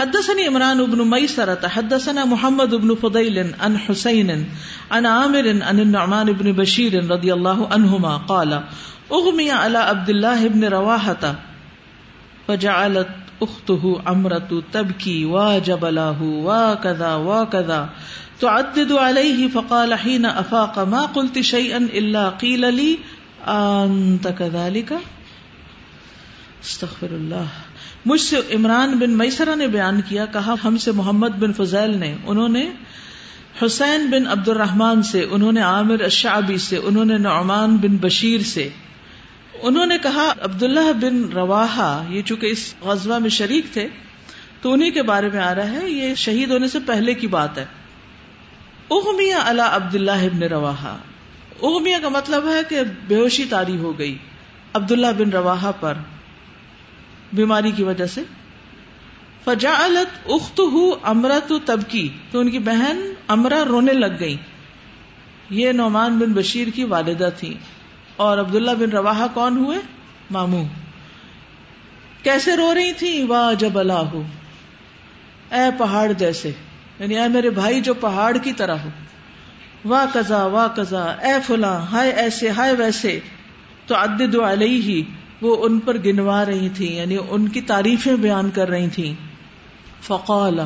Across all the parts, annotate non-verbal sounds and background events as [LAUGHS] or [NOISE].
حدثني عمران بن ميسرة، حدثنا محمد بن فضيل عن حسين، عن عامر، عن النعمان بن بشير رضي الله عنهما قال اغمي على عبد الله بن رواحة، فجعلت اخته عمرة تبكي وجبلاه وكذا وكذا. تعدد عليه، فقال حين افاق ما قلت شيئا الا قيل لي انت كذلك؟ استغفر اللہ مجھ سے عمران بن میسرا نے بیان کیا، کہا، ہم سے محمد بن فضیل نے، انہوں نے حسین بن عبد الرحمان سے، انہوں نے عامر الشعبی سے، انہوں نے نعمان بن بشیر سے۔ انہوں نے کہا، عبداللہ بن رواحا یہ چونکہ اس غزوہ میں شریک تھے، تو انہیں کے بارے میں آ رہا ہے، یہ شہید ہونے سے پہلے کی بات ہے۔ اغمیہ اللہ عبد اللہ ابن رواحا اغمیہ کا مطلب ہے کہ بے ہوشی تاری ہو گئی، عبداللہ بن رواحا پر۔ بیماری کی وجہ سے۔ فجاعلت اخت امرت تبکی، تو ان کی بہن امرا رونے لگ گئی۔ یہ نعمان بن بشیر کی والدہ تھی اور عبداللہ بن روا کون ہوئے؟ مامو کیسے رو رہی تھی واہ جب اللہ اے پہاڑ جیسے یعنی اے میرے بھائی جو پہاڑ کی طرح ہو۔ واہ کزا واہ کزا اے فلاں، ہائے ایسے، ہائے ویسے۔ تو عدد علیہ۔ ہی وہ ان پر گنوا رہی تھی یعنی ان کی تعریفیں بیان کر رہی تھی۔ فقال،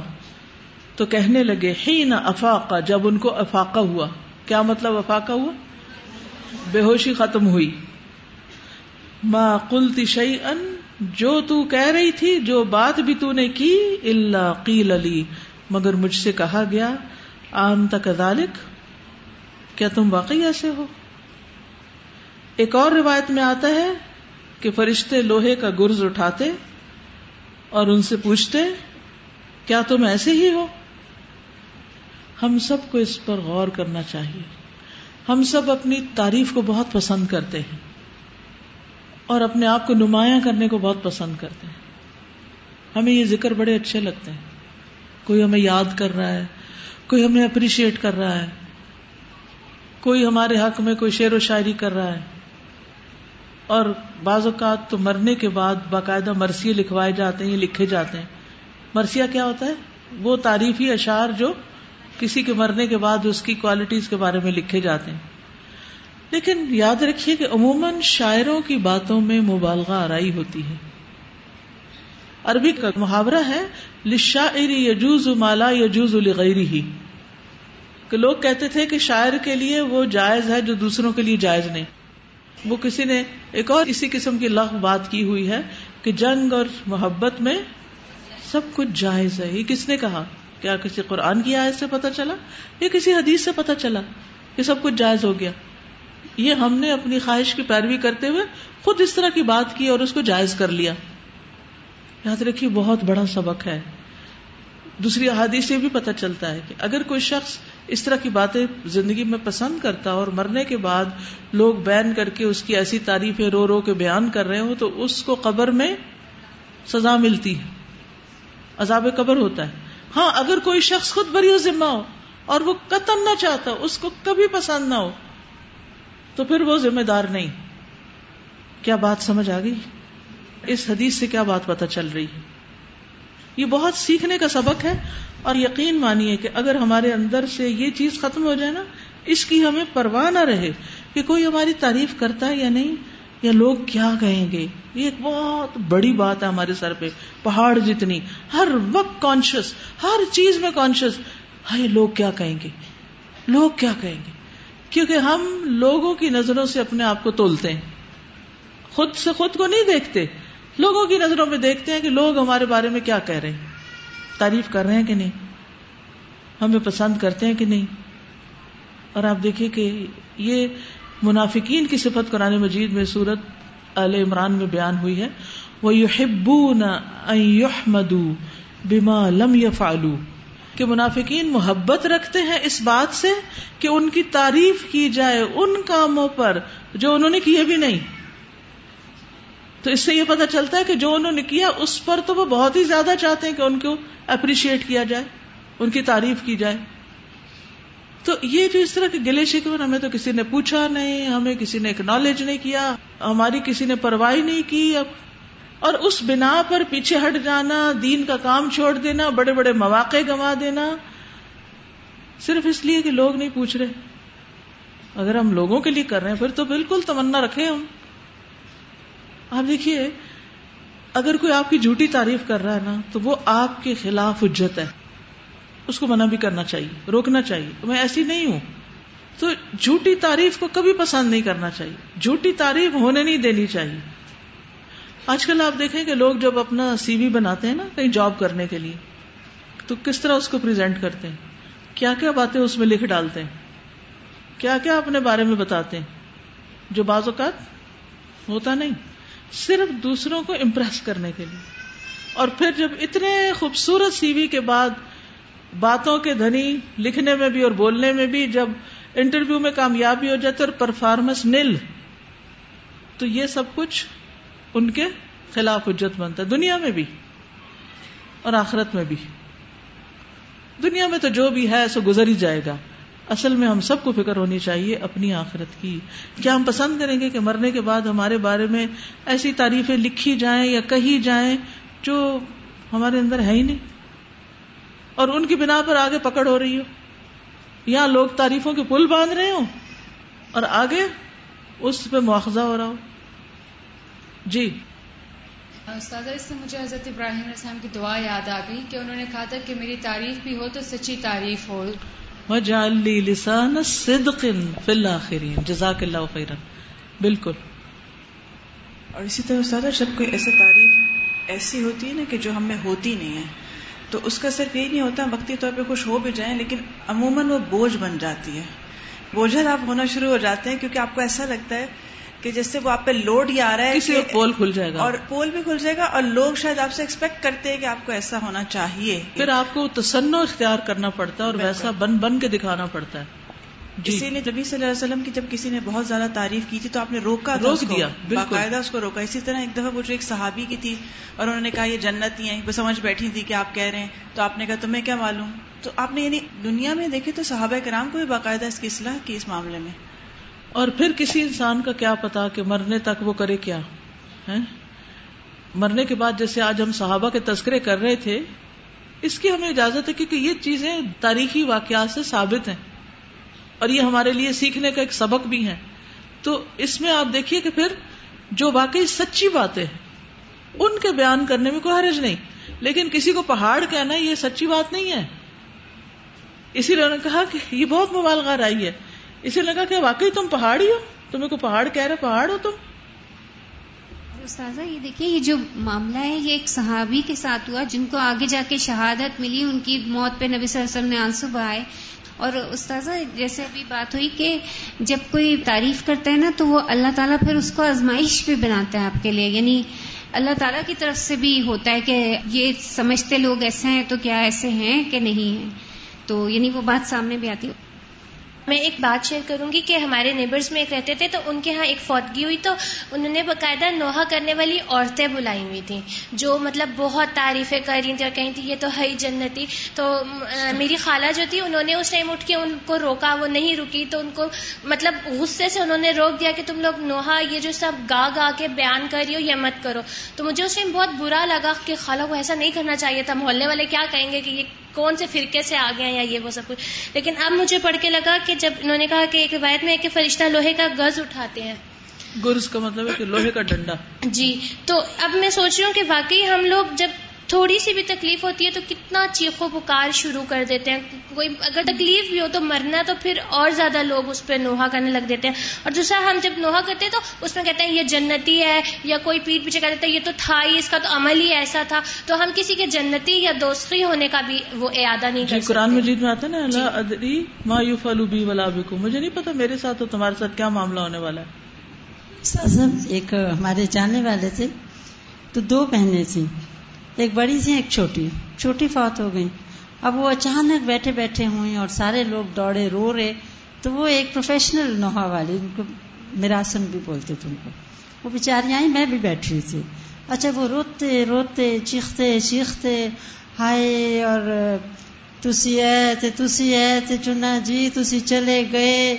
تو کہنے لگے ہی نہ افاقہ جب ان کو افاقہ ہوا۔ کیا مطلب افاقہ ہوا؟ بے ہوشی ختم ہوئی۔ ماں کلتی شعی ان جو تو کہہ رہی تھی، جو بات بھی تو نے کی اللہ قیل علی مگر مجھ سے کہا گیا آم تک کیا تم واقعی ایسے ہو؟ ایک اور روایت میں آتا ہے کہ فرشتے لوہے کا گرز اٹھاتے اور ان سے پوچھتے، کیا تم ایسے ہی ہو؟ ہم سب کو اس پر غور کرنا چاہیے۔ ہم سب اپنی تعریف کو بہت پسند کرتے ہیں اور اپنے آپ کو نمایاں کرنے کو بہت پسند کرتے ہیں۔ ہمیں یہ ذکر بڑے اچھے لگتے ہیں۔ کوئی ہمیں یاد کر رہا ہے، کوئی ہمیں اپریشیٹ کر رہا ہے، کوئی ہمارے حق میں کوئی شعر و شاعری کر رہا ہے۔ اور بعض اوقات تو مرنے کے بعد باقاعدہ مرثیے لکھوائے جاتے ہیں لکھے جاتے ہیں۔ مرثیہ کیا ہوتا ہے؟ وہ تعریفی اشعار جو کسی کے مرنے کے بعد اس کی کوالٹیز کے بارے میں لکھے جاتے ہیں۔ لیکن یاد رکھیے کہ عموماً شاعروں کی باتوں میں مبالغہ آرائی ہوتی ہے۔ عربی کا محاورہ ہے لشاعری یجوز مالا یجوز الغیری ہی کہ لوگ کہتے تھے کہ شاعر کے لیے وہ جائز ہے جو دوسروں کے لیے جائز نہیں۔ وہ کسی نے ایک اور اسی قسم کی لغ بات کی ہوئی ہے کہ جنگ اور محبت میں سب کچھ جائز ہے۔ یہ کس نے کہا؟ کیا کسی قرآن کی آیت سے پتا چلا؟ یا کسی حدیث سے پتا چلا کہ سب کچھ جائز ہو گیا؟ یہ ہم نے اپنی خواہش کی پیروی کرتے ہوئے خود اس طرح کی بات کی اور اس کو جائز کر لیا۔ یاد رکھیے، بہت بڑا سبق ہے۔ دوسری احادیث سے بھی پتہ چلتا ہے کہ اگر کوئی شخص اس طرح کی باتیں زندگی میں پسند کرتا اور مرنے کے بعد لوگ بین کر کے اس کی ایسی تعریفیں رو رو کے بیان کر رہے ہوں تو اس کو قبر میں سزا ملتی ہے، عذاب قبر ہوتا ہے۔ ہاں اگر کوئی شخص خود بری و ذمہ ہو اور وہ قتل نہ چاہتا، اس کو کبھی پسند نہ ہو، تو پھر وہ ذمہ دار نہیں۔ کیا بات سمجھ آ گئی؟ اس حدیث سے کیا بات پتہ چل رہی ہے؟ یہ بہت سیکھنے کا سبق ہے اور یقین مانیے کہ اگر ہمارے اندر سے یہ چیز ختم ہو جائے نا، اس کی ہمیں پرواہ نہ رہے کہ کوئی ہماری تعریف کرتا ہے یا نہیں، یا لوگ کیا کہیں گے؟ یہ ایک بہت بڑی بات ہے ہمارے سر پہ، پہاڑ جتنی، ہر وقت کانشیس ہر چیز میں کانشیس ہائے لوگ کیا کہیں گے؟ لوگ کیا کہیں گے؟ کیونکہ ہم لوگوں کی نظروں سے اپنے آپ کو تولتے ہیں۔ خود سے خود کو نہیں دیکھتے۔ لوگوں کی نظروں میں دیکھتے ہیں کہ لوگ ہمارے بارے میں کیا کہہ رہے ہیں۔ تعریف کر رہے ہیں کہ نہیں؟ ہمیں پسند کرتے ہیں کہ نہیں؟ اور آپ دیکھیے کہ یہ منافقین کی صفت قرآن مجید میں سورت عل عمران میں بیان ہوئی ہے۔ وہ یو نہ بیما لم فالو کہ منافقین محبت رکھتے ہیں اس بات سے کہ ان کی تعریف کی جائے ان کاموں پر جو انہوں نے کیے بھی نہیں۔ تو اس سے یہ پتا چلتا ہے کہ جو انہوں نے کیا اس پر تو وہ بہت ہی زیادہ چاہتے ہیں کہ ان کو اپریشیٹ کیا جائے، ان کی تعریف کی جائے۔ تو یہ جو اس طرح کے گلے شکوے ہمیں تو کسی نے پوچھا نہیں، ہمیں کسی نے اکنالج نہیں کیا، ہماری کسی نے پرواہ نہیں کی۔ اب اور اس بنا پر پیچھے ہٹ جانا، دین کا کام چھوڑ دینا، بڑے بڑے مواقع گنوا دینا، صرف اس لیے کہ لوگ نہیں پوچھ رہے۔ اگر ہم لوگوں کے لیے کر رہے ہیں، پھر تو بالکل تمنا رکھے ہم۔ آپ دیکھیے، اگر کوئی آپ کی جھوٹی تعریف کر رہا ہے نا، تو وہ آپ کے خلاف اجت ہے۔ اس کو منع بھی کرنا چاہیے، روکنا چاہیے۔ میں ایسی نہیں ہوں۔ تو جھوٹی تعریف کو کبھی پسند نہیں کرنا چاہیے۔ جھوٹی تعریف ہونے نہیں دینی چاہیے۔ آج کل آپ دیکھیں کہ لوگ جب اپنا سی وی بناتے ہیں نا، کہیں جاب کرنے کے لیے، تو کس طرح اس کو پریزنٹ کرتے ہیں؟ کیا کیا باتیں اس میں لکھ ڈالتے ہیں؟ کیا کیا اپنے بارے میں بتاتے ہیں؟ جو بعض اوقات ہوتا نہیں۔ صرف دوسروں کو امپریس کرنے کے لیے۔ اور پھر جب اتنے خوبصورت سی وی کے بعد باتوں کے دھنی، لکھنے میں بھی اور بولنے میں بھی جب انٹرویو میں کامیابی ہو جاتے اور پرفارمنس نل، تو یہ سب کچھ ان کے خلاف اجت بنتا ہے۔ دنیا میں بھی اور آخرت میں بھی۔ دنیا میں تو جو بھی ہے، سو گزر ہی جائے گا۔ اصل میں ہم سب کو فکر ہونی چاہیے اپنی آخرت کی۔ کیا ہم پسند کریں گے کہ مرنے کے بعد ہمارے بارے میں ایسی تعریفیں لکھی جائیں یا کہی جائیں جو ہمارے اندر ہے ہی نہیں؟ اور ان کی بنا پر آگے پکڑ ہو رہی ہو۔ یا لوگ تعریفوں کے پل باندھ رہے ہوں اور آگے اس پہ مواخذہ ہو رہا ہو۔ جی۔ استاد اس سے مجھے حضرت ابراہیم علیہ السلام کی دعا یاد آ گئی کہ انہوں نے کہا تھا کہ میری تعریف بھی ہو تو سچی تعریف ہو۔ لسان صدق فی الاخرین جزاک اللہ خیرا۔ بالکل۔ اور اسی طرح سارا جب کوئی ایسی تعریف ایسی ہوتی ہے نا کہ جو ہم میں ہوتی نہیں ہے۔ تو اس کا صرف یہی نہیں ہوتا، وقتی طور پہ خوش ہو بھی جائیں، لیکن عموماً وہ بوجھ بن جاتی ہے۔ بوجھل آپ ہونا شروع ہو جاتے ہیں کیونکہ آپ کو ایسا لگتا ہے کہ جس سے وہ آپ پہ لوڈ ہی آ رہا ہے کہ پول کھل جائے گا۔ اور پول بھی کھل جائے گا اور لوگ شاید آپ سے ایکسپیکٹ کرتے ہیں کہ آپ کو ایسا ہونا چاہیے۔ پھر آپ کو تسنو اختیار کرنا پڑتا ہے اور ویسا بن بن کے دکھانا پڑتا ہے۔ جی۔ اسی لیے نبی صلی اللہ علیہ وسلم کی جب کسی نے بہت زیادہ تعریف کی تھی تو آپ نے روکا روک دیا باقاعدہ اس کو روکا۔ اسی طرح ایک دفعہ وہ جو ایک صحابی کی تھی اور انہوں نے کہا یہ جنت ہی ہیں وہ سمجھ بیٹھی تھی کہ آپ کہہ رہے ہیں۔ تو آپ نے کہا تمہیں کیا معلوم؟ تو آپ نے یعنی دنیا میں دیکھے تو صحابہ کرام کو بھی باقاعدہ اس کی اصلاح کی اس معاملے میں۔ اور پھر کسی انسان کا کیا پتا کہ مرنے تک وہ کرے کیا؟ مرنے کے بعد جیسے آج ہم صحابہ کے تذکرے کر رہے تھے، اس کی ہمیں اجازت ہے کیونکہ یہ چیزیں تاریخی واقعات سے ثابت ہیں اور یہ ہمارے لیے سیکھنے کا ایک سبق بھی ہے تو اس میں آپ دیکھیے کہ پھر جو واقعی سچی باتیں ان کے بیان کرنے میں کوئی حرج نہیں۔ لیکن کسی کو پہاڑ کہنا یہ سچی بات نہیں ہے۔ اسی لیے کہا کہ یہ بہت مبالغہ رائی ہے۔ اسی لیے کہا کہ واقعی تم پہاڑی ہو؟ تمہیں کو پہاڑ کہہ رہے پہاڑ ہو تم؟ استاذہ، یہ دیکھیے، یہ جو معاملہ ہے، یہ ایک صحابی کے ساتھ ہوا، جن کو آگے جا کے شہادت ملی، ان کی موت پہ نبی صلی اللہ علیہ وسلم نے آنسو بہائے۔ اور استاذہ، جیسے ابھی بات ہوئی کہ جب کوئی تعریف کرتا ہے نا، تو وہ اللہ تعالیٰ پھر اس کو آزمائش بھی بناتا ہے آپ کے لیے۔ یعنی اللہ تعالیٰ کی طرف سے بھی ہوتا ہے کہ یہ سمجھتے لوگ ایسے ہیں، تو کیا ایسے ہیں کہ نہیں ہیں؟ تو یعنی وہ بات سامنے بھی آتی۔ میں ایک بات شیئر کروں گی کہ ہمارے نیبرز میں ایک رہتے تھے تو ان کے ہاں ایک فوتگی ہوئی تو انہوں نے باقاعدہ نوحہ کرنے والی عورتیں بلائی ہوئی تھیں، جو مطلب بہت تعریفیں کر رہی تھیں اور کہیں تھی یہ تو ہے جنتی۔ تو میری خالہ جو تھی انہوں نے اس ٹائم اٹھ کے ان کو روکا، وہ نہیں رکی تو ان کو مطلب غصے سے انہوں نے روک دیا کہ تم لوگ نوحہ، یہ جو سب گا گا کے بیان کر رہی ہو، یہ مت کرو۔ تو مجھے اس ٹائم بہت برا لگا کہ خالہ کو ایسا نہیں کرنا چاہیے تھا، محلے والے کیا کہیں گے کہ یہ کون سے فرقے سے آ گئے یا یہ وہ سب کچھ۔ لیکن اب مجھے پڑھ کے لگا کہ جب انہوں نے کہا کہ ایک روایت میں کہ فرشتہ لوہے کا گز اٹھاتے ہیں۔ گرز کا مطلب ہے کہ لوہے کا ڈنڈا۔ جی تو اب میں سوچ رہی ہوں کہ واقعی ہم لوگ جب تھوڑی سی بھی تکلیف ہوتی ہے تو کتنا چیخ و پکار شروع کر دیتے ہیں۔ کوئی اگر تکلیف بھی ہو تو مرنا تو پھر اور زیادہ لوگ اس پہ نوحہ کرنے لگ دیتے ہیں۔ اور دوسرا ہم جب نوحہ کرتے ہیں تو اس میں کہتے ہیں یہ جنتی ہے یا کوئی پیٹ پیچھے کہہ دیتا ہے یہ تو تھا ہی اس کا تو عمل ہی ایسا تھا۔ تو ہم کسی کے جنتی یا دوستی ہونے کا بھی وہ ارادہ نہیں جی قرآن مجید میں آتا نا اللہ جی۔ ادری ما بی ولا مجھے نہیں پتا میرے ساتھ تو تمہارے ساتھ کیا معاملہ ہونے والا ہے۔ ایک ہمارے جانے والے تھے تو دو بہنیں تھیں۔ ایک بڑی سی ایک چھوٹی۔ چھوٹی فوت ہو گئی اب وہ اچانک بیٹھے بیٹھے ہوئے اور سارے لوگ دوڑے، رو رہے۔ تو وہ ایک پروفیشنل نوحا والی، ان کو میراسن بھی بولتے تھے ان کو۔ وہ بیچاری آئی میں بھی بیٹھ رہی تھی۔ اچھا وہ روتے روتے، چیختے چیختے۔ ہائے، اور تسی تھے تسی تھے چنا جی تسی چلے گئے۔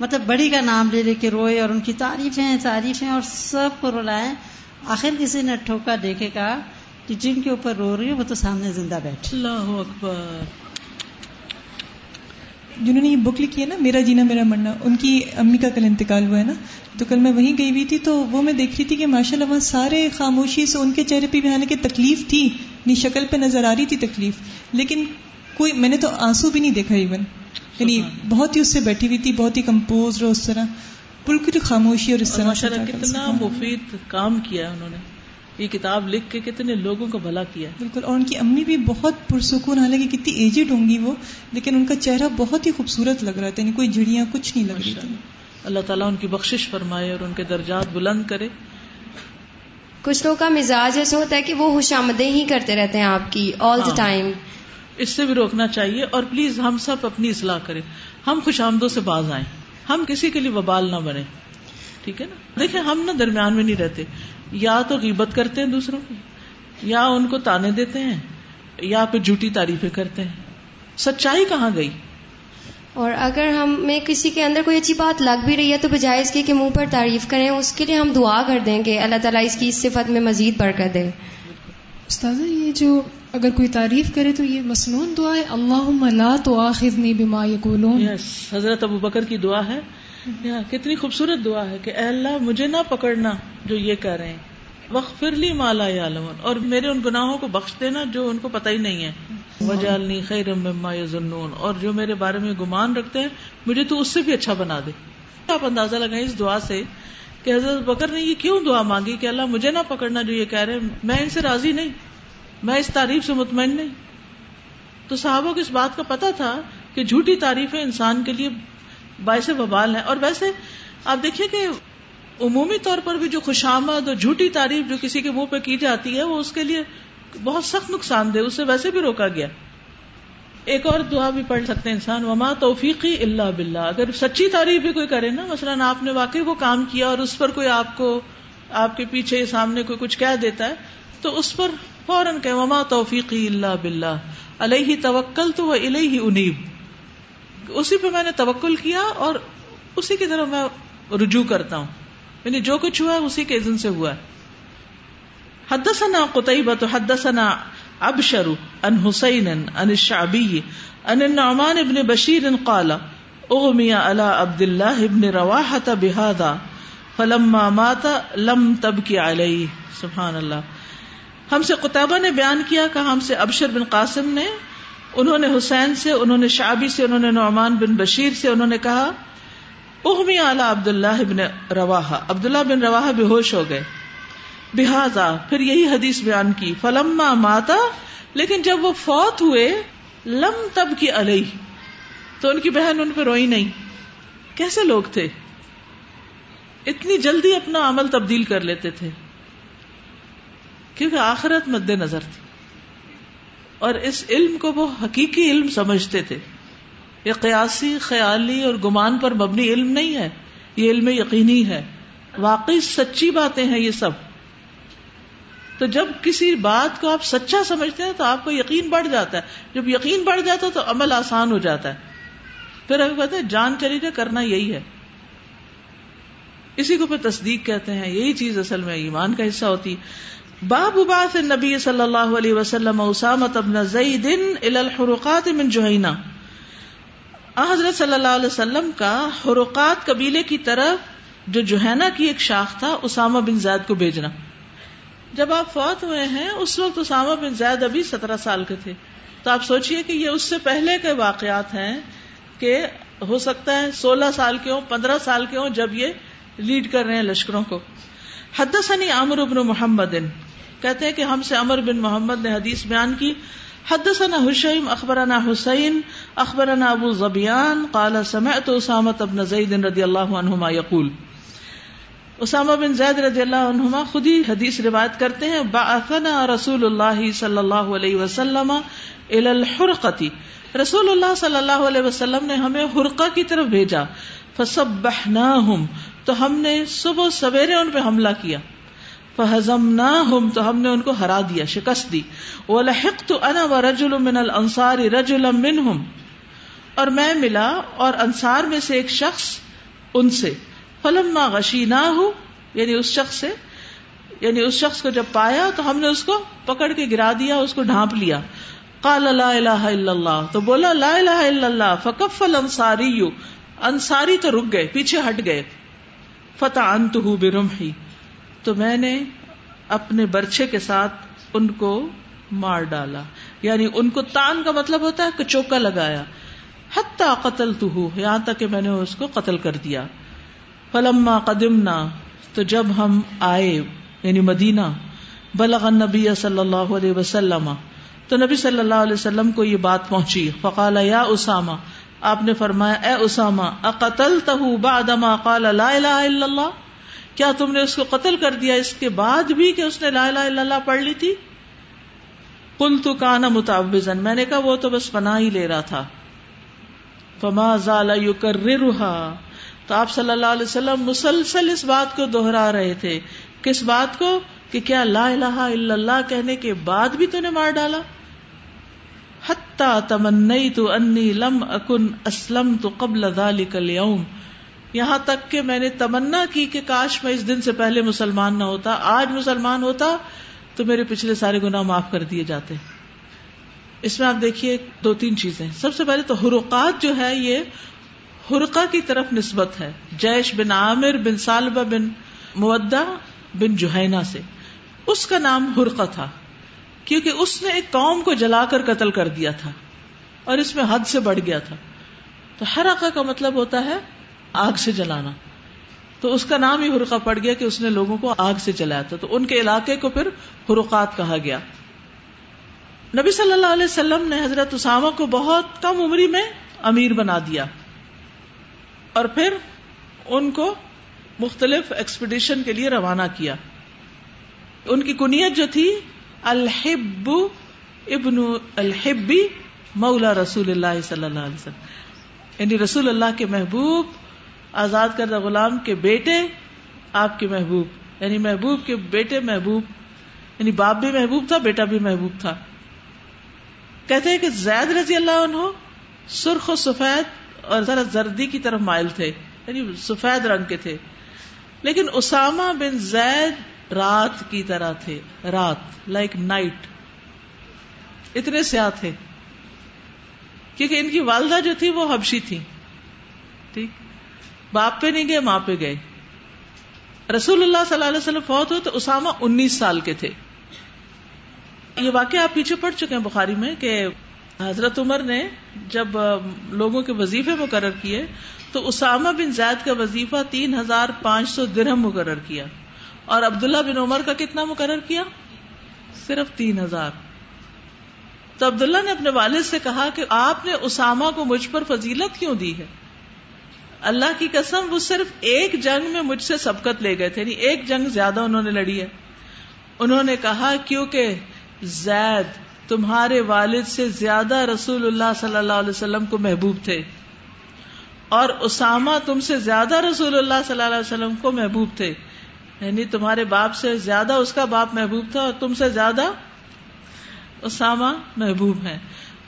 مطلب بڑی کا نام لے لے کے روئے اور ان کی تعریفیں تعریفیں اور سب کو رلائے۔ آخر کسی نے ٹھوکا دیکھے کہا کہ جن کے اوپر رو رہی ہے وہ تو سامنے زندہ بیٹھے۔ اللہ اکبر۔ جنہوں نے یہ بک لکھی ہے نا میرا جینا میرا مرنا ان کی امی کا کل انتقال ہوا ہے نا۔ تو کل میں وہیں گئی ہوئی تھی تو وہ میں دیکھ رہی تھی کہ ماشاء اللہ وہاں سارے خاموشی سے ان کے چہرے پہ بھی حالانکہ تکلیف تھی۔ اپنی شکل پہ نظر آ رہی تھی تکلیف۔ لیکن کوئی میں نے تو آنسو بھی نہیں دیکھا ایون یعنی بہت ہی اس سے بیٹھی ہوئی تھی بہت ہی کمپوز اور اس طرح۔ بالکل خاموشی اور اس طرح۔ کتنا مفید کام کیا انہوں نے۔ یہ کتاب لکھ کے کتنے لوگوں کا بھلا کیا بالکل اور ان کی امی بھی بہت پرسکون حالانکہ کتنی ایجڈ ہوں گی وہ لیکن ان کا چہرہ بہت ہی خوبصورت لگ رہا تھا یعنی کوئی جڑیاں کچھ نہیں لگ رہی۔ تھی اللہ تعالیٰ ان کی بخشش فرمائے اور ان کے درجات بلند کرے۔ کچھ لوگوں کا مزاج ایسا ہوتا ہے کہ وہ خوش آمدیں ہی کرتے رہتے ہیں آپ کی آل دا ٹائم اس سے بھی روکنا چاہیے اور پلیز ہم سب اپنی اصلاح کریں۔ ہم خوش آمدوں سے باز آئیں۔ ہم کسی کے لیے وبال نہ بنے ٹھیک ہے نا؟ دیکھیں ہم نا درمیان میں نہیں رہتے۔ یا تو غیبت کرتے ہیں دوسروں کی یا ان کو تانے دیتے ہیں یا پھر جھوٹی تعریفیں کرتے ہیں۔ سچائی کہاں گئی؟ اور اگر ہمیں کسی کے اندر کوئی اچھی بات لگ بھی رہی ہے تو بجائے اس کی کہ منہ پر تعریف کریں اس کے لیے ہم دعا کر دیں گے اللہ تعالیٰ اس کی اس صفت میں مزید بڑھ کر دے۔ استاذہ یہ جو اگر کوئی تعریف کرے تو یہ مصنون دعا ہے۔ اللہ لا تو آخذنی بما یقولون۔ یس حضرت ابو بکر کی دعا ہے۔ کتنی خوبصورت دعا ہے کہ اے اللہ مجھے نہ پکڑنا جو یہ کہہ رہے ہیں۔ وقت پھر لی مالا یا اور میرے ان گناہوں کو بخش دینا جو ان کو پتہ ہی نہیں ہے۔ وجالنی خیر مما یظنون۔ اور جو میرے بارے میں گمان رکھتے ہیں، مجھے تو اس سے بھی اچھا بنا دے۔ آپ اندازہ لگائیں اس دعا سے کہ حضرت بکر نے یہ کیوں دعا مانگی کہ اللہ مجھے نہ پکڑنا جو یہ کہہ رہے ہیں؟ میں ان سے راضی نہیں۔ میں اس تعریف سے مطمئن نہیں۔ تو صحابوں کو اس بات کا پتا تھا کہ جھوٹی تعریفیں انسان کے لیے باعث وبال ہیں۔ اور ویسے آپ دیکھیے کہ عمومی طور پر بھی جو خوشامد اور جھوٹی تعریف جو کسی کے منہ پہ کی جاتی ہے، وہ اس کے لیے بہت سخت نقصان دہ اسے ویسے بھی روکا گیا۔ ایک اور دعا بھی پڑھ سکتے ہیں انسان۔ وما توفیقی اللہ بلّہ اگر سچی تعریف بھی کوئی کرے نا، مثلاً آپ نے واقعی وہ کام کیا اور اس پر کوئی آپ کو، آپ کے پیچھے سامنے کوئی کچھ کہہ دیتا ہے، تو اس پر فوراً کہ وما توفیقی اللہ بلّہ علیہ توکل تو وہ الہ انیب اسی پہ میں نے توکل کیا اور اسی کی طرح میں رجوع کرتا ہوں۔ یعنی جو کچھ ہوا اسی کے عزن سے ہوا ہے۔ حدثنا قطعبة حدثنا ابشر ان حسین ان الشعبی ان النعمان ابن بشیر قال، اغمی على عبد الله ابن رواحة بهذا، فلما مات لم تبکی علیہ۔ سبحان اللہ۔ ہم سے قطبہ نے بیان کیا کہ ہم سے ابشر بن قاسم نے انہوں نے حسین سے، انہوں نے شعبی سے، انہوں نے نعمان بن بشیر سے، انہوں نے کہا اغمی اعلی عبد اللہ ابن روا عبد اللہ بن روا بے ہوش ہو گئے۔ بحاظا پھر یہی حدیث بیان کی، فلما ماتا، لیکن جب وہ فوت ہوئے، لم تب کی علیہ۔ تو ان کی بہن ان پہ روئی نہیں۔ کیسے لوگ تھے؟ اتنی جلدی اپنا عمل تبدیل کر لیتے تھے۔ کیونکہ آخرت مد نظر تھی۔ اور اس علم کو وہ حقیقی علم سمجھتے تھے۔ یہ قیاسی، خیالی اور گمان پر مبنی علم نہیں ہے۔ یہ علم یقینی ہے۔ واقعی سچی باتیں ہیں یہ سب۔ تو جب کسی بات کو آپ سچا سمجھتے ہیں تو آپ کو یقین بڑھ جاتا ہے۔ جب یقین بڑھ جاتا ہے تو عمل آسان ہو جاتا ہے۔ پھر ابھی کہتے ہیں جان چلی جائے، کرنا یہی ہے۔ اسی کو پھر تصدیق کہتے ہیں۔ یہی چیز اصل میں ایمان کا حصہ ہوتی۔ ہے باب باس نبی صلی اللہ علیہ وسلم اسامت ابن زید الى الحرقات من جوہینا حضرت صلی اللہ علیہ وسلم کا حرقات قبیلے کی طرف جو جوہینا کی ایک شاخ تھا، اسامہ بن زید کو بھیجنا۔ جب آپ فوت ہوئے ہیں، اس وقت اسامہ بن زید ابھی سترہ سال کے تھے۔ تو آپ سوچئے کہ یہ اس سے پہلے کے واقعات ہیں کہ ہو سکتا ہے سولہ سال کے ہوں، پندرہ سال کے ہوں، جب یہ لیڈ کر رہے ہیں لشکروں کو۔ حد ثنی بن محمد۔ کہتے ہیں کہ ہم سے امر بن محمد نے حدیث بیان کی، حدثنا حشیم، اخبرنا حسین، اخبرنا ابو زبیان قال سمعت اسامت ابن زید رضی اللہ عنہما یقول۔ اسامہ بن زید رضی اللہ عنہما خود ہی حدیث روایت کرتے ہیں، بعثنا رسول اللہ صلی اللہ علیہ وسلم الى الحرقتی رسول اللہ صلی اللہ علیہ وسلم نے ہمیں حرقہ کی طرف بھیجا، فسبحناہم، تو ہم نے صبح سویرے ان پہ حملہ کیا۔ فہزم نہ ہم تو ہم نے ان کو ہرا دیا، شکست دی۔ وہ لحق تو انا و رجول من الانصار رجل منہم اور میں ملا اور انصار میں سے ایک شخص ان سے۔ فلما غشی نہ ہو یعنی اس شخص سے یعنی اس شخص کو جب پایا تو ہم نے اس کو پکڑ کے گرا دیا، اس کو ڈھانپ لیا۔ قال لا الہ الا اللہ تو بولا، لا الہ الا اللہ فکف الانصاری انصاری تو رک گئے، پیچھے ہٹ گئے۔ فتح انت برمحی تو میں نے اپنے برچے کے ساتھ ان کو مار ڈالا۔ یعنی ان کو تان کا مطلب ہوتا ہے کچوکا لگایا۔ حتی قتل تو یہاں تک کہ میں نے اس کو قتل کر دیا۔ فلما قدمنا، تو جب ہم آئے یعنی مدینہ، بلغ النبی صلی اللہ علیہ وسلم، تو نبی صلی اللہ علیہ وسلم کو یہ بات پہنچی۔ فقال، یا اسامہ، آپ نے فرمایا، اے اسامہ اقتل تہ بعدما قال لا الہ الا اللہ؟ کیا تم نے اس کو قتل کر دیا اس کے بعد بھی کہ اس نے لا الہ الا اللہ پڑھ لی تھی؟ کل تو کانا متعوزن، میں نے کہا وہ تو بس پناہ ہی لے رہا تھا۔ فما زال يكررها تو آپ صلی اللہ علیہ وسلم مسلسل اس بات کو دوہرا رہے تھے۔ کس بات کو؟ کہ کیا لا الہ الا اللہ کہنے کے بعد بھی تو نے مار ڈالا؟ حتی تمنیت انی لم اکن اسلم تو قبل ذلك اليوم یہاں تک کہ میں نے تمنا کی کہ کاش میں اس دن سے پہلے مسلمان نہ ہوتا، آج مسلمان ہوتا تو میرے پچھلے سارے گناہ معاف کر دیے جاتے۔ اس میں آپ دیکھیے دو تین چیزیں۔ سب سے پہلے تو حرقات جو ہے، یہ حرقا کی طرف نسبت ہے۔ جیش بن عامر بن سالبہ بن مودہ بن جوہینا سے۔ اس کا نام حرقا تھا، کیونکہ اس نے ایک قوم کو جلا کر قتل کر دیا تھا اور اس میں حد سے بڑھ گیا تھا۔ تو ہر کا مطلب ہوتا ہے آگ سے جلانا۔ تو اس کا نام ہی ہرقا پڑ گیا کہ اس نے لوگوں کو آگ سے جلایا تھا۔ تو ان کے علاقے کو پھر ہرقات کہا گیا۔ نبی صلی اللہ علیہ وسلم نے حضرت اسامہ کو بہت کم عمری میں امیر بنا دیا۔ اور پھر ان کو مختلف ایکسپیڈیشن کے لیے روانہ کیا۔ ان کی کنیت جو تھی، الحب ابن الحبی مولا رسول اللہ صلی اللہ علیہ وسلم۔ یعنی رسول اللہ کے محبوب آزاد کردہ غلام کے بیٹے آپ کے محبوب یعنی محبوب کے بیٹے محبوب یعنی باپ بھی محبوب تھا، بیٹا بھی محبوب تھا۔ کہتے ہیں کہ زید رضی اللہ عنہ سرخ و سفید اور ذرا زردی کی طرف مائل تھے یعنی سفید رنگ کے تھے۔ لیکن اسامہ بن زید رات کی طرح تھے، رات لائک نائٹ اتنے سیاہ تھے۔ کیونکہ ان کی والدہ جو تھی وہ حبشی تھی ٹھیک؟ باپ پہ نہیں گئے، ماں پہ گئے۔ رسول اللہ صلی اللہ علیہ وسلم فوت ہوئے تو اسامہ انیس سال کے تھے۔ یہ واقعہ آپ پیچھے پڑ چکے ہیں بخاری میں کہ حضرت عمر نے جب لوگوں کے وظیفے مقرر کیے تو اسامہ بن زید کا وظیفہ تین ہزار پانچ سو درہم مقرر کیا۔ اور عبداللہ بن عمر کا کتنا مقرر کیا؟ صرف تین ہزار۔ تو عبداللہ نے اپنے والد سے کہا کہ آپ نے اسامہ کو مجھ پر فضیلت کیوں دی ہے؟ اللہ کی قسم، وہ صرف ایک جنگ میں مجھ سے سبقت لے گئے تھے۔ یعنی ایک جنگ زیادہ انہوں نے لڑی ہے۔ انہوں نے کہا، کیونکہ زید تمہارے والد سے زیادہ رسول اللہ صلی اللہ علیہ وسلم کو محبوب تھے اور اسامہ تم سے زیادہ رسول اللہ صلی اللہ علیہ وسلم کو محبوب تھے۔ یعنی تمہارے باپ سے زیادہ اس کا باپ محبوب تھا اور تم سے زیادہ اسامہ محبوب ہے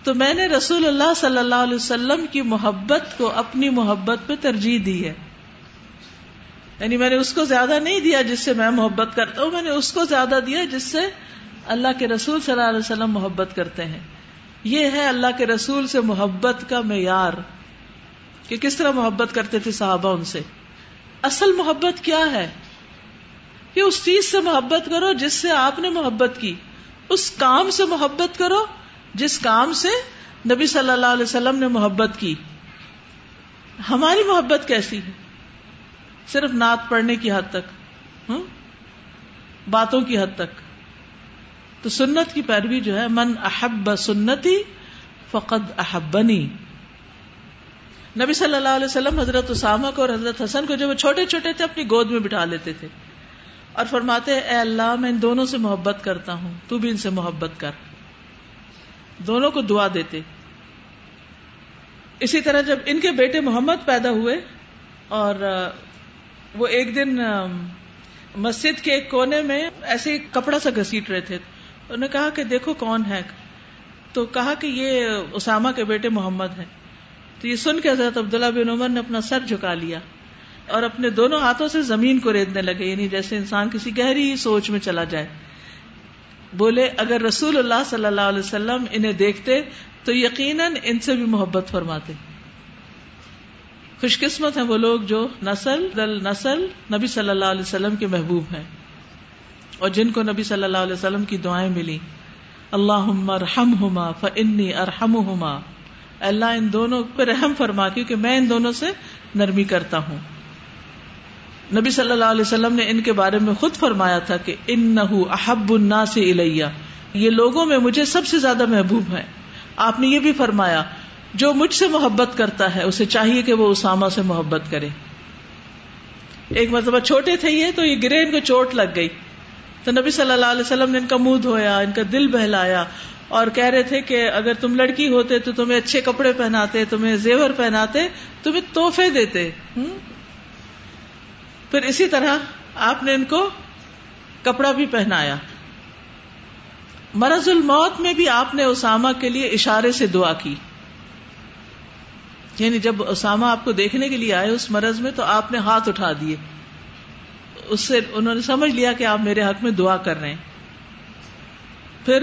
تو میں نے رسول اللہ صلی اللہ علیہ وسلم کی محبت کو اپنی محبت پہ ترجیح دی ہے۔ یعنی میں نے اس کو زیادہ نہیں دیا جس سے میں محبت کرتا ہوں، میں نے اس کو زیادہ دیا جس سے اللہ کے رسول صلی اللہ علیہ وسلم محبت کرتے ہیں۔ یہ ہے اللہ کے رسول سے محبت کا معیار۔ کہ کس طرح محبت کرتے تھے صحابہ ان سے۔ اصل محبت کیا ہے؟ کہ اس چیز سے محبت کرو جس سے آپ نے محبت کی۔ اس کام سے محبت کرو جس کام سے نبی صلی اللہ علیہ وسلم نے محبت کی۔ ہماری محبت کیسی ہے؟ صرف نعت پڑھنے کی حد تک ہاں؟ باتوں کی حد تک۔ تو سنت کی پیروی جو ہے، من احب سنتی فقد احبنی۔ نبی صلی اللہ علیہ وسلم حضرت اسامہ کو اور حضرت حسن کو جب وہ چھوٹے چھوٹے تھے، اپنی گود میں بٹھا لیتے تھے۔ اور فرماتے اے اللہ، میں ان دونوں سے محبت کرتا ہوں، تو بھی ان سے محبت کر۔ دونوں کو دعا دیتے۔ اسی طرح جب ان کے بیٹے محمد پیدا ہوئے اور وہ ایک دن مسجد کے ایک کونے میں ایسے کپڑا سا گسیٹ رہے تھے۔ انہوں نے کہا کہ دیکھو کون ہے۔ تو کہا کہ یہ اسامہ کے بیٹے محمد ہیں۔ تو یہ سن کے حضرت عبداللہ بن عمر نے اپنا سر جھکا لیا اور اپنے دونوں ہاتھوں سے زمین کو ریدنے لگے یعنی جیسے انسان کسی گہری سوچ میں چلا جائے۔ بولے، اگر رسول اللہ صلی اللہ علیہ وسلم انہیں دیکھتے، تو یقیناً ان سے بھی محبت فرماتے۔ خوش قسمت ہیں وہ لوگ جو نسل، دل نسل نبی صلی اللہ علیہ وسلم کے محبوب ہیں۔ اور جن کو نبی صلی اللہ علیہ وسلم کی دعائیں ملی اللہ ارحم ہوما فنی ارحم ہوما اللہ ان دونوں پہ رحم فرما، کیونکہ میں ان دونوں سے نرمی کرتا ہوں۔ نبی صلی اللہ علیہ وسلم نے ان کے بارے میں خود فرمایا تھا کہ ان نہ احب النا سے الیا یہ لوگوں میں مجھے سب سے زیادہ محبوب ہے آپ نے یہ بھی فرمایا، جو مجھ سے محبت کرتا ہے، اسے چاہیے کہ وہ اسامہ سے محبت کرے۔ ایک مرتبہ چھوٹے تھے یہ، تو یہ گرے ان کو چوٹ لگ گئی۔ تو نبی صلی اللہ علیہ وسلم نے ان کا منہ دھویا، ان کا دل بہلایا اور کہہ رہے تھے کہ اگر تم لڑکی ہوتے تو تمہیں اچھے کپڑے پہناتے، تمہیں زیور پہناتے، تمہیں توحفے دیتے۔ پھر اسی طرح آپ نے ان کو کپڑا بھی پہنایا۔ مرض الموت میں بھی آپ نے اسامہ کے لیے اشارے سے دعا کی۔ یعنی جب اسامہ آپ کو دیکھنے کے لیے آئے اس مرض میں تو آپ نے ہاتھ اٹھا دیے۔ اس سے انہوں نے سمجھ لیا کہ آپ میرے حق میں دعا کر رہے ہیں۔ پھر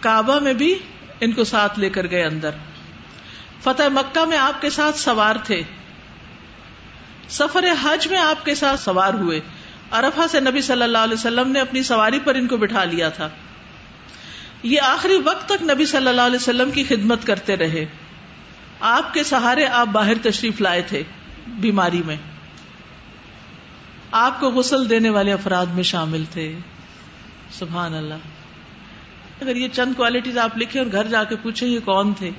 کعبہ میں بھی ان کو ساتھ لے کر گئے اندر۔ فتح مکہ میں آپ کے ساتھ سوار تھے۔ سفر حج میں آپ کے ساتھ سوار ہوئے۔ ارفا سے نبی صلی اللہ علیہ وسلم نے اپنی سواری پر ان کو بٹھا لیا تھا۔ یہ آخری وقت تک نبی صلی اللہ علیہ وسلم کی خدمت کرتے رہے۔ آپ کے سہارے آپ باہر تشریف لائے تھے بیماری میں۔ آپ کو غسل دینے والے افراد میں شامل تھے۔ سبحان اللہ۔ اگر یہ چند کوالٹیز آپ لکھیں اور گھر جا کے پوچھیں یہ کون تھے؟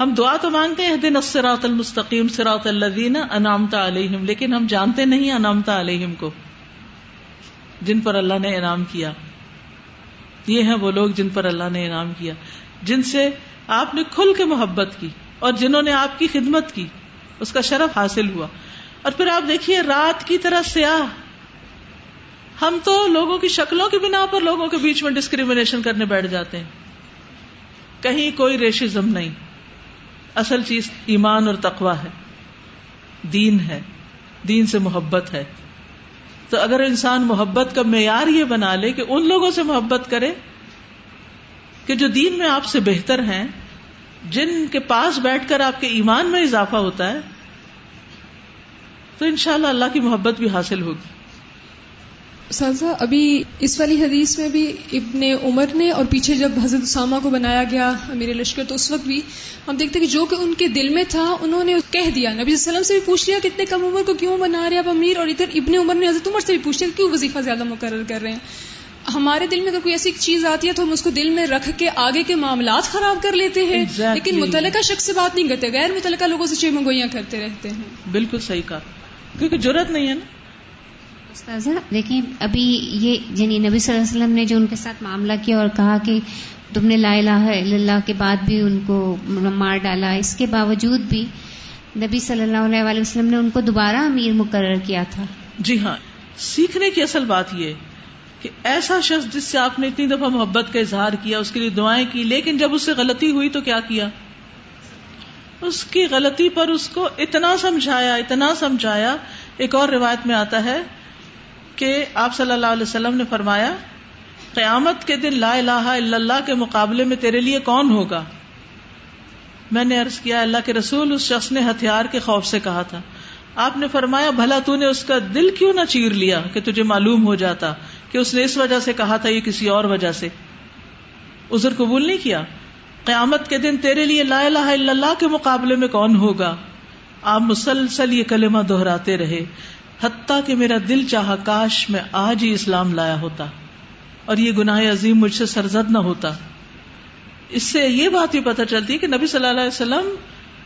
ہم دعا تو مانگتے ہیں دن اسراط المستقیم سراط الدین انامتا علیہم، لیکن ہم جانتے نہیں انامتا علیہم کو، جن پر اللہ نے انعام کیا۔ یہ ہیں وہ لوگ جن پر اللہ نے انعام کیا، جن سے آپ نے کھل کے محبت کی اور جنہوں نے آپ کی خدمت کی، اس کا شرف حاصل ہوا۔ اور پھر آپ دیکھیے، رات کی طرح سیاہ۔ ہم تو لوگوں کی شکلوں کی بنا پر لوگوں کے بیچ میں ڈسکریمنیشن کرنے بیٹھ جاتے ہیں۔ کہیں کوئی ریشزم نہیں۔ اصل چیز ایمان اور تقوا ہے۔ دین ہے۔ دین سے محبت ہے۔ تو اگر انسان محبت کا معیار یہ بنا لے کہ ان لوگوں سے محبت کرے کہ جو دین میں آپ سے بہتر ہیں، جن کے پاس بیٹھ کر آپ کے ایمان میں اضافہ ہوتا ہے، تو انشاءاللہ اللہ کی محبت بھی حاصل ہوگی۔ سازا ابھی اس والی حدیث میں بھی ابن عمر نے اور پیچھے جب حضرت اسامہ کو بنایا گیا میرے لشکر تو اس وقت بھی ہم دیکھتے کہ جو کہ ان کے دل میں تھا انہوں نے کہہ دیا۔ نبی صلی اللہ علیہ وسلم سے بھی پوچھ لیا کتنے کم عمر کو کیوں بنا رہے آپ امیر؟ اور ادھر ابن عمر نے حضرت عمر سے بھی پوچھ لیا کیوں وظیفہ زیادہ مقرر کر رہے ہیں؟ ہمارے دل میں اگر کوئی ایسی چیز آتی ہے تو ہم اس کو دل میں رکھ کے آگے کے معاملات خراب کر لیتے ہیں۔ Exactly. لیکن متعلقہ شخص سے بات نہیں کرتے غیر متعلقہ لوگوں سے چھ منگوئیاں کرتے رہتے ہیں۔ بالکل صحیح کہا۔ کیونکہ ضرورت نہیں ہے نا۔ دیکھیں ابھی یہ یعنی نبی صلی اللہ علیہ وسلم نے جو ان کے ساتھ معاملہ کیا اور کہا کہ تم نے لا الہ الا اللہ کے بعد بھی ان کو مار ڈالا، اس کے باوجود بھی نبی صلی اللہ علیہ وسلم نے ان کو دوبارہ امیر مقرر کیا تھا۔ جی ہاں سیکھنے کی اصل بات یہ کہ ایسا شخص جس سے آپ نے اتنی دفعہ محبت کا اظہار کیا، اس کے لیے دعائیں کی، لیکن جب اس سے غلطی ہوئی تو کیا کیا؟ اس کی غلطی پر اس کو اتنا سمجھایا اتنا سمجھایا، ایک اور روایت میں آتا ہے کہ آپ صلی اللہ علیہ وسلم نے فرمایا، قیامت کے دن لا الہ الا اللہ کے مقابلے میں تیرے لیے کون ہوگا؟ میں نے عرض کیا، اللہ کے رسول اس شخص نے ہتھیار کے خوف سے کہا تھا۔ آپ نے فرمایا، بھلا تو نے اس کا دل کیوں نہ چیر لیا کہ تجھے معلوم ہو جاتا کہ اس نے اس وجہ سے کہا تھا یہ کسی اور وجہ سے؟ ازر قبول نہیں کیا۔ قیامت کے دن تیرے لیے لا الہ الا اللہ کے مقابلے میں کون ہوگا؟ آپ مسلسل یہ کلمہ دہراتے رہے۔ حتیٰ کہ میرا دل چاہا کاش میں آج ہی اسلام لایا ہوتا اور یہ گناہ عظیم مجھ سے سرزد نہ ہوتا۔ اس سے یہ بات بھی پتہ چلتی کہ نبی صلی اللہ علیہ وسلم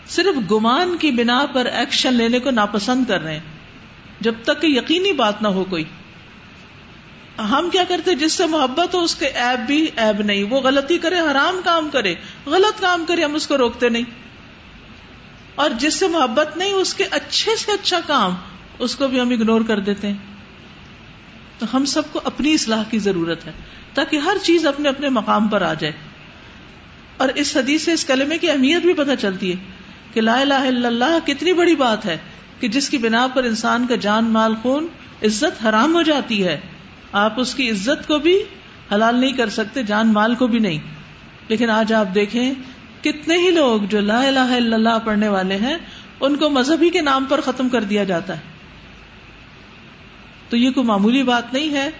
صرف گمان کی بنا پر ایکشن لینے کو ناپسند کر رہے ہیں۔ جب تک کہ یقینی بات نہ ہو کوئی۔ ہم کیا کرتے جس سے محبت ہو اس کے ایب بھی ایب نہیں۔ وہ غلطی کرے، حرام کام کرے۔ غلط کام کرے، ہم اس کو روکتے نہیں۔ اور جس سے محبت نہیں، اس کے اچھے سے اچھا کام۔ اس کو بھی ہم اگنور کر دیتے ہیں۔ تو ہم سب کو اپنی اصلاح کی ضرورت ہے تاکہ ہر چیز اپنے اپنے مقام پر آ جائے۔ اور اس حدیث سے، اس کلمے کی اہمیت بھی پتہ چلتی ہے کہ لا الہ الا اللہ کتنی بڑی بات ہے کہ جس کی بنا پر انسان کا جان، مال، خون، عزت حرام ہو جاتی ہے۔ آپ اس کی عزت کو بھی حلال نہیں کر سکتے، جان، مال کو بھی نہیں۔ لیکن آج آپ دیکھیں کتنے ہی لوگ جو لا الہ الا اللہ پڑھنے والے ہیں، ان کو مذہبی کے نام پر ختم کر دیا جاتا ہے۔ تو یہ کوئی معمولی بات نہیں ہے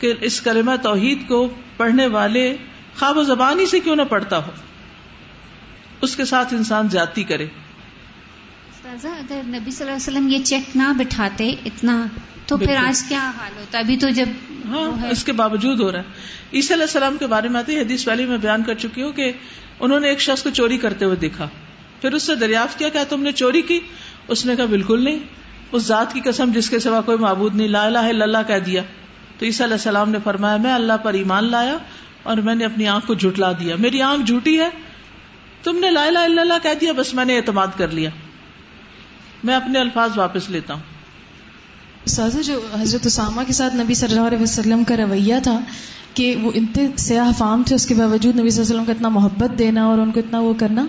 کہ اس کلمہ توحید کو پڑھنے والے خواب و زبان ہی سے کیوں نہ پڑھتا ہو؟ اس کے ساتھ انسان زیادتی کرے۔ اگر نبی صلی اللہ علیہ وسلم یہ چیک نہ بٹھاتے اتنا تو پھر آج کیا حال ہوتا؟ ابھی تو جب ہاں اس کے باوجود ہو رہا ہے۔ عیسی علیہ السلام کے بارے میں آتی حدیث والی میں بیان کر چکی ہوں کہ انہوں نے ایک شخص کو چوری کرتے ہوئے دیکھا۔ پھر اس سے دریافت کیا کہ تم نے چوری کی؟ اس نے کہا بالکل نہیں۔ اس ذات کی قسم جس کے سوا کوئی معبود نہیں، لا الہ الا اللہ کہہ دیا۔ تو عیسیٰ علیہ السلام نے فرمایا، میں اللہ پر ایمان لایا اور میں نے اپنی آنکھ کو جھٹلا دیا۔ میری آنکھ جھوٹی ہے، تم نے لا الہ الا اللہ کہہ دیا، بس میں نے اعتماد کر لیا۔ میں اپنے الفاظ واپس لیتا ہوں۔ سازا، جو حضرت اسامہ کے ساتھ نبی صلی اللہ علیہ وسلم کا رویہ تھا کہ وہ اتنے سیاح فام تھے اس کے باوجود نبی صلی اللہ علیہ وسلم کا اتنا محبت دینا اور ان کو اتنا وہ کرنا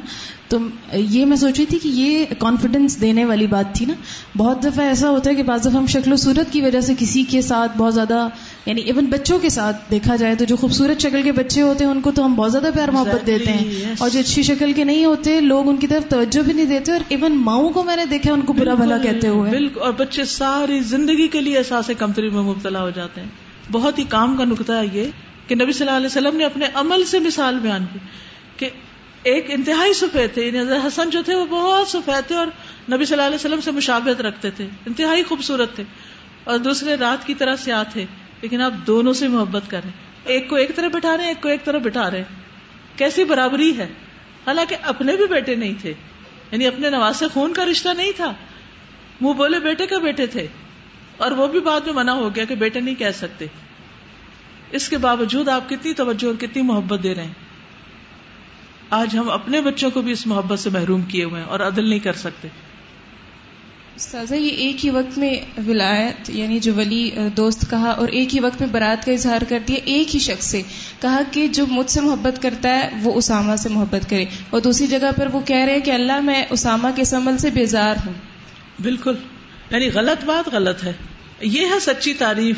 تو یہ میں سوچ رہی تھی کہ یہ کانفیڈینس دینے والی بات تھی نا۔ بہت دفعہ ایسا ہوتا ہے کہ بعض دفعہ ہم شکل و صورت کی وجہ سے کسی کے ساتھ بہت زیادہ یعنی ایون بچوں کے ساتھ دیکھا جائے تو جو خوبصورت شکل کے بچے ہوتے ہیں ان کو تو ہم بہت زیادہ پیار محبت دیتے ہیں۔ اور جو اچھی شکل کے نہیں ہوتے لوگ ان کی طرف توجہ بھی نہیں دیتے اور ایون ماؤں کو میں نے دیکھا ان کو برا بھلا کہتے ہوئے۔ بالکل اور بچے ساری زندگی کے لیے احساس کمتری میں مبتلا ہو جاتے ہیں۔ بہت ہی کام کا نقطہ ہے یہ کہ نبی صلی اللہ علیہ وسلم نے اپنے عمل سے مثال بیان کی کہ ایک انتہائی سفید تھے یعنی حسن جو تھے وہ بہت سفید تھے اور نبی صلی اللہ علیہ وسلم سے مشابت رکھتے تھے، انتہائی خوبصورت تھے۔ اور دوسرے رات کی طرح سیاہ تھے، لیکن آپ دونوں سے محبت کریں ایک کو ایک طرح بٹھا رہے ہیں، ایک کو ایک طرح بٹھا رہے ہیں۔ کیسی برابری ہے؟ حالانکہ اپنے بھی بیٹے نہیں تھے یعنی اپنے نواز سے خون کا رشتہ نہیں تھا۔ منہ بولے بیٹے کا بیٹے تھے۔ اور وہ بھی بعد میں منع ہو گیا کہ بیٹے نہیں کہہ سکتے۔ اس کے باوجود آپ کتنی توجہ اور کتنی محبت دے رہے ہیں۔ آج ہم اپنے بچوں کو بھی اس محبت سے محروم کیے ہوئے ہیں اور عدل نہیں کر سکتے۔ استاذہ یہ ایک ہی وقت میں ولایت یعنی جو ولی دوست کہا اور ایک ہی وقت میں برات کا اظہار کر دیا ایک ہی شخص سے۔ کہا کہ جو مجھ سے محبت کرتا ہے وہ اسامہ سے محبت کرے۔ اور دوسری جگہ پر وہ کہہ رہے ہیں کہ اللہ میں اسامہ کے عمل سے بیزار ہوں۔ بالکل۔ یعنی غلط بات غلط ہے۔ یہ ہے سچی تعریف۔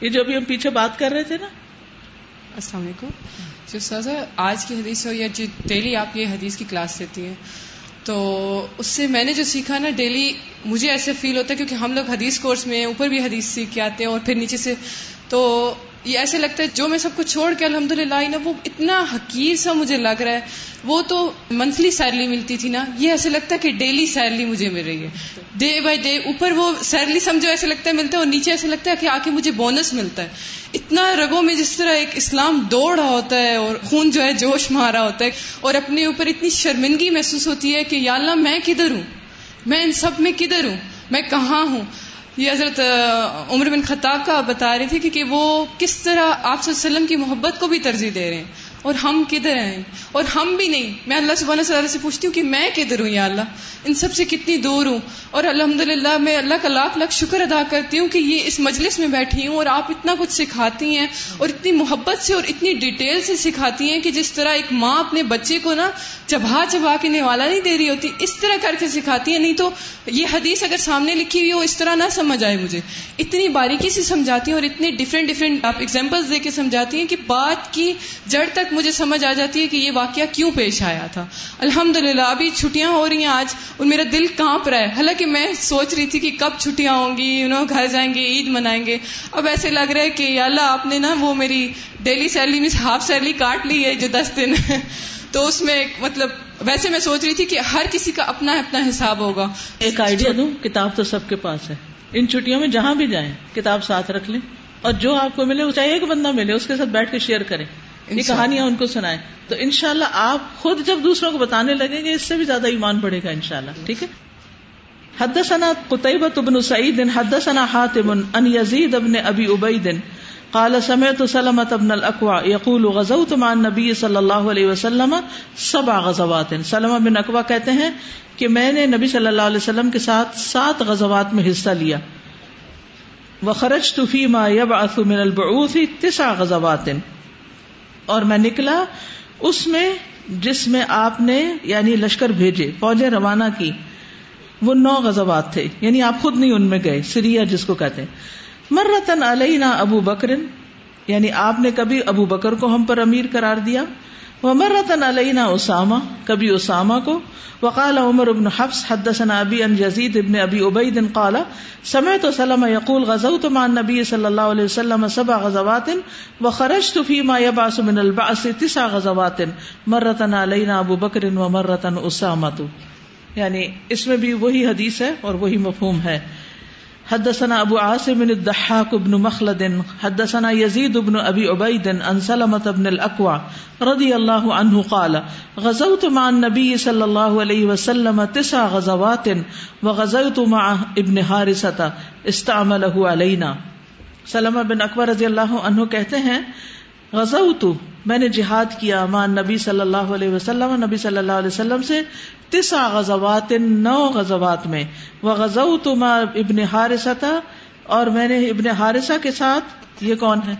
یہ جو ابھی ہم پیچھے بات کر رہے تھے نا۔ السلام علیکم۔ جی، جو سر آج کی حدیث ہو یا جو ڈیلی آپ یہ حدیث کی کلاس لیتی ہیں۔ تو اس سے میں نے جو سیکھا نا، ڈیلی مجھے ایسے فیل ہوتا ہے کیونکہ ہم لوگ حدیث کورس میں اوپر بھی حدیث سیکھ کے آتے ہیں اور پھر نیچے سے۔ تو یہ ایسے لگتا ہے جو میں سب کو چھوڑ کے الحمد للہ نا، وہ اتنا حقیر سا مجھے لگ رہا ہے۔ وہ تو منتھلی سیلری ملتی تھی نا۔ یہ ایسے لگتا ہے کہ ڈیلی سیلری مجھے مل رہی ہے۔ ڈے بائی ڈے اوپر وہ سیلری سمجھو ایسے لگتا ہے ملتا ہے اور نیچے ایسے لگتا ہے کہ آ کے مجھے بونس ملتا ہے۔ اتنا رگوں میں جس طرح ایک اسلام دوڑ رہا ہوتا ہے اور خون جو ہے جوش مارا ہوتا ہے اور اپنے اوپر اتنی شرمندگی محسوس ہوتی ہے کہ یا اللہ میں کدھر ہوں؟ میں ان سب میں کدھر ہوں؟ میں کہاں ہوں؟ یہ حضرت عمر بن خطاب کا بتا رہی تھی کہ وہ کس طرح آپ صلی اللہ علیہ وسلم کی محبت کو بھی ترجیح دے رہے ہیں۔ اور ہم کدھر ہیں؟ اور ہم بھی نہیں. میں اللہ سبحانہ صلی سے پوچھتی ہوں کہ میں کدھر ہوں یا اللہ؟ ان سب سے کتنی دور ہوں. اور الحمد للہ میں اللہ کا لاکھ لاکھ شکر ادا کرتی ہوں کہ یہ اس مجلس میں بیٹھی ہوں اور آپ اتنا کچھ سکھاتی ہیں اور اتنی محبت سے اور اتنی ڈیٹیل سے سکھاتی ہیں کہ جس طرح ایک ماں اپنے بچے کو نا چبھا چبھا کے نوالا نہیں دے رہی ہوتی، اس طرح کر کے سکھاتی ہیں. نہیں تو یہ حدیث اگر سامنے لکھی ہوئی ہو، اس طرح نہ سمجھ آئے مجھے. اتنی باریکی سے سمجھاتی ہیں اور اتنی ڈفرینٹ ڈفرینٹ آپ ایگزامپل دے کے سمجھاتی ہیں کہ بات کی جڑ تک مجھے سمجھ آ جاتی ہے کہ یہ واقعہ کیوں پیش آیا تھا۔ الحمد للہ ابھی چھٹیاں ہو رہی ہیں آج اور میرا دل کانپ رہا ہے۔ حالانکہ میں سوچ رہی تھی کہ کب چھٹیاں ہوں گی انہوں گھر جائیں گے، عید منائیں گے۔ اب ایسے لگ رہا ہے کہ اللہ، آپ نے نا وہ میری ڈیلی سیلری میں ہاف سیلری کاٹ لی ہے جو دس دن۔ [LAUGHS] تو اس میں مطلب ویسے میں سوچ رہی تھی کہ ہر کسی کا اپنا اپنا حساب ہوگا۔ ایک آئیڈیا دوں، کتاب تو سب کے پاس ہے۔ ان چھٹیوں میں جہاں بھی جائیں، کتاب ساتھ رکھ لیں۔ اور جو آپ کو ملے، وہ چاہیے ایک بندہ ملے، اس کے ساتھ بیٹھ کے شیئر کریں۔ یہ کہانیاں ان کو سنائیں۔ تو انشاءاللہ شاء آپ خود جب دوسروں کو بتانے لگیں گے اس سے بھی زیادہ ایمان بڑھے گا انشاءاللہ ٹھیک ہے؟ حدثنا قتيبة بن سعيد حدثنا حاتم ان يزيد بن ابي عبيد قال سمعت سلمة بن الاكوع يقول غزوت مع النبي صلى الله عليه وسلم سبع غزوات. سلمة بن اكوع کہتے ہیں کہ میں نے نبی صلی اللہ علیہ وسلم کے ساتھ سات غزوات میں حصہ لیا۔ وخرجت فيما يبعث من البعوث تسع غزوات۔ اور میں نکلا اس میں جس میں آپ نے یعنی لشکر بھیجے، فوجیں روانہ کی۔ وہ نو غزوات تھے یعنی آپ خود نہیں ان میں گئے، سریا جس کو کہتے ہیں۔ مرتن علینا ابو بکرن یعنی آپ نے کبھی ابو بکر کو ہم پر امیر قرار دیا۔ وہ مرتن علینا اسامہ، کبھی اسامہ کو۔ وقال عمر ابن حفص، حدثنا ابی ان یزید ابن ابی عبید قال، سمعت سلم یقول، غزوت مع النبي صلی اللہ علیہ وسلم سبع غزوات وخرجت فيما يبعث من البعث تسع غزوات، مرتن علینا ابو بکر ومرتن اسامہ۔ یعنی اس میں بھی وہی حدیث ہے اور وہی مفہوم ہے۔ حدثنا ابو عاصم بن الضحاك بن مخلد، حدثنا يزيد بن ابي عبيد عن سلمة بن الاكوع رضي الله عنه قال غزوت مع النبي صلى الله عليه وسلم تسع غزوات، وغزوت مع ابن حارثة استعمله علينا. سلمہ بن اکبر رضی اللہ عنہ کہتے ہیں، غزوت، میں نے جہاد کیا مان نبی صلی اللہ علیہ وسلم، نبی صلی اللہ علیہ وسلم سے تسا غزوات نو غزوات میں. وہ غزو تو ابن حارثہ تھا اور میں نے ابن حارثہ کے ساتھ، یہ کون ہے؟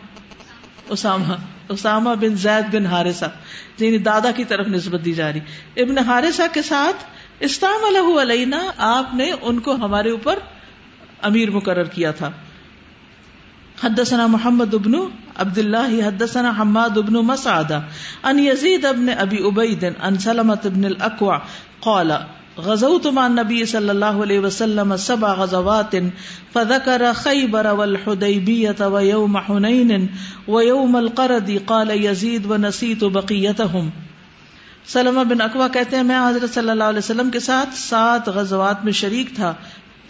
اسامہ اسامہ بن زید بن حارثہ یعنی دادا کی طرف نسبت دی جا رہی۔ ابن حارثہ کے ساتھ استعم علینا، آپ نے ان کو ہمارے اوپر امیر مقرر کیا تھا۔ حدثنا محمد ابن عبد الله حدثنا حماد ابن مسعد ان يزيد ابن ابي عبيد ان سلمة ابن الاكوع قال غزوت مع النبي صلى الله عليه وسلم سبع غزوات فذكر خيبر والحديبية ويوم حنين ويوم القرد، قال يزيد ونسيت بقيتهم سلمہ بن اکوا کہتے ہیں، میں حضرت صلی اللہ علیہ وسلم کے ساتھ سات غزوات میں شریک تھا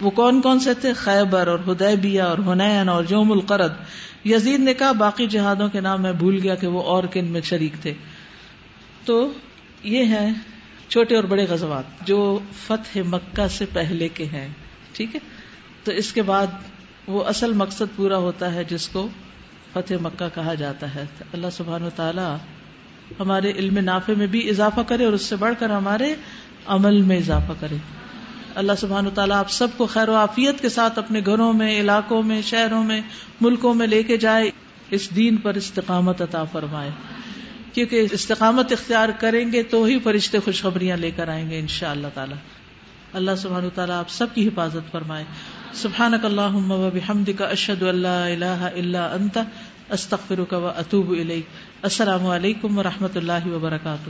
وہ کون کون سے تھے؟ خیبر اور ہدیبیہ اور حنین اور یوم القرد۔ یزید نے کہا، باقی جہادوں کے نام میں بھول گیا کہ وہ اور کن میں شریک تھے۔ تو یہ ہیں چھوٹے اور بڑے غزوات جو فتح مکہ سے پہلے کے ہیں۔ ٹھیک ہے؟ تو اس کے بعد وہ اصل مقصد پورا ہوتا ہے جس کو فتح مکہ کہا جاتا ہے۔ اللہ سبحان و تعالی ہمارے علم نافع میں بھی اضافہ کرے اور اس سے بڑھ کر ہمارے عمل میں اضافہ کرے۔ اللہ سبحان و تعالیٰ آپ سب کو خیر و عافیت کے ساتھ اپنے گھروں میں، علاقوں میں، شہروں میں، ملکوں میں لے کے جائے، اس دین پر استقامت عطا فرمائے۔ کیونکہ استقامت اختیار کریں گے تو ہی فرشتے خوشخبریاں لے کر آئیں گے ان شاء اللہ تعالیٰ اللہ سبحان تعالیٰ آپ سب کی حفاظت فرمائے۔ سبحان اللہ بحمد کا اشد اللہ اللہ اللہ انت استخر و اطوب السلام علیکم و رحمۃ اللہ وبرکاتہ۔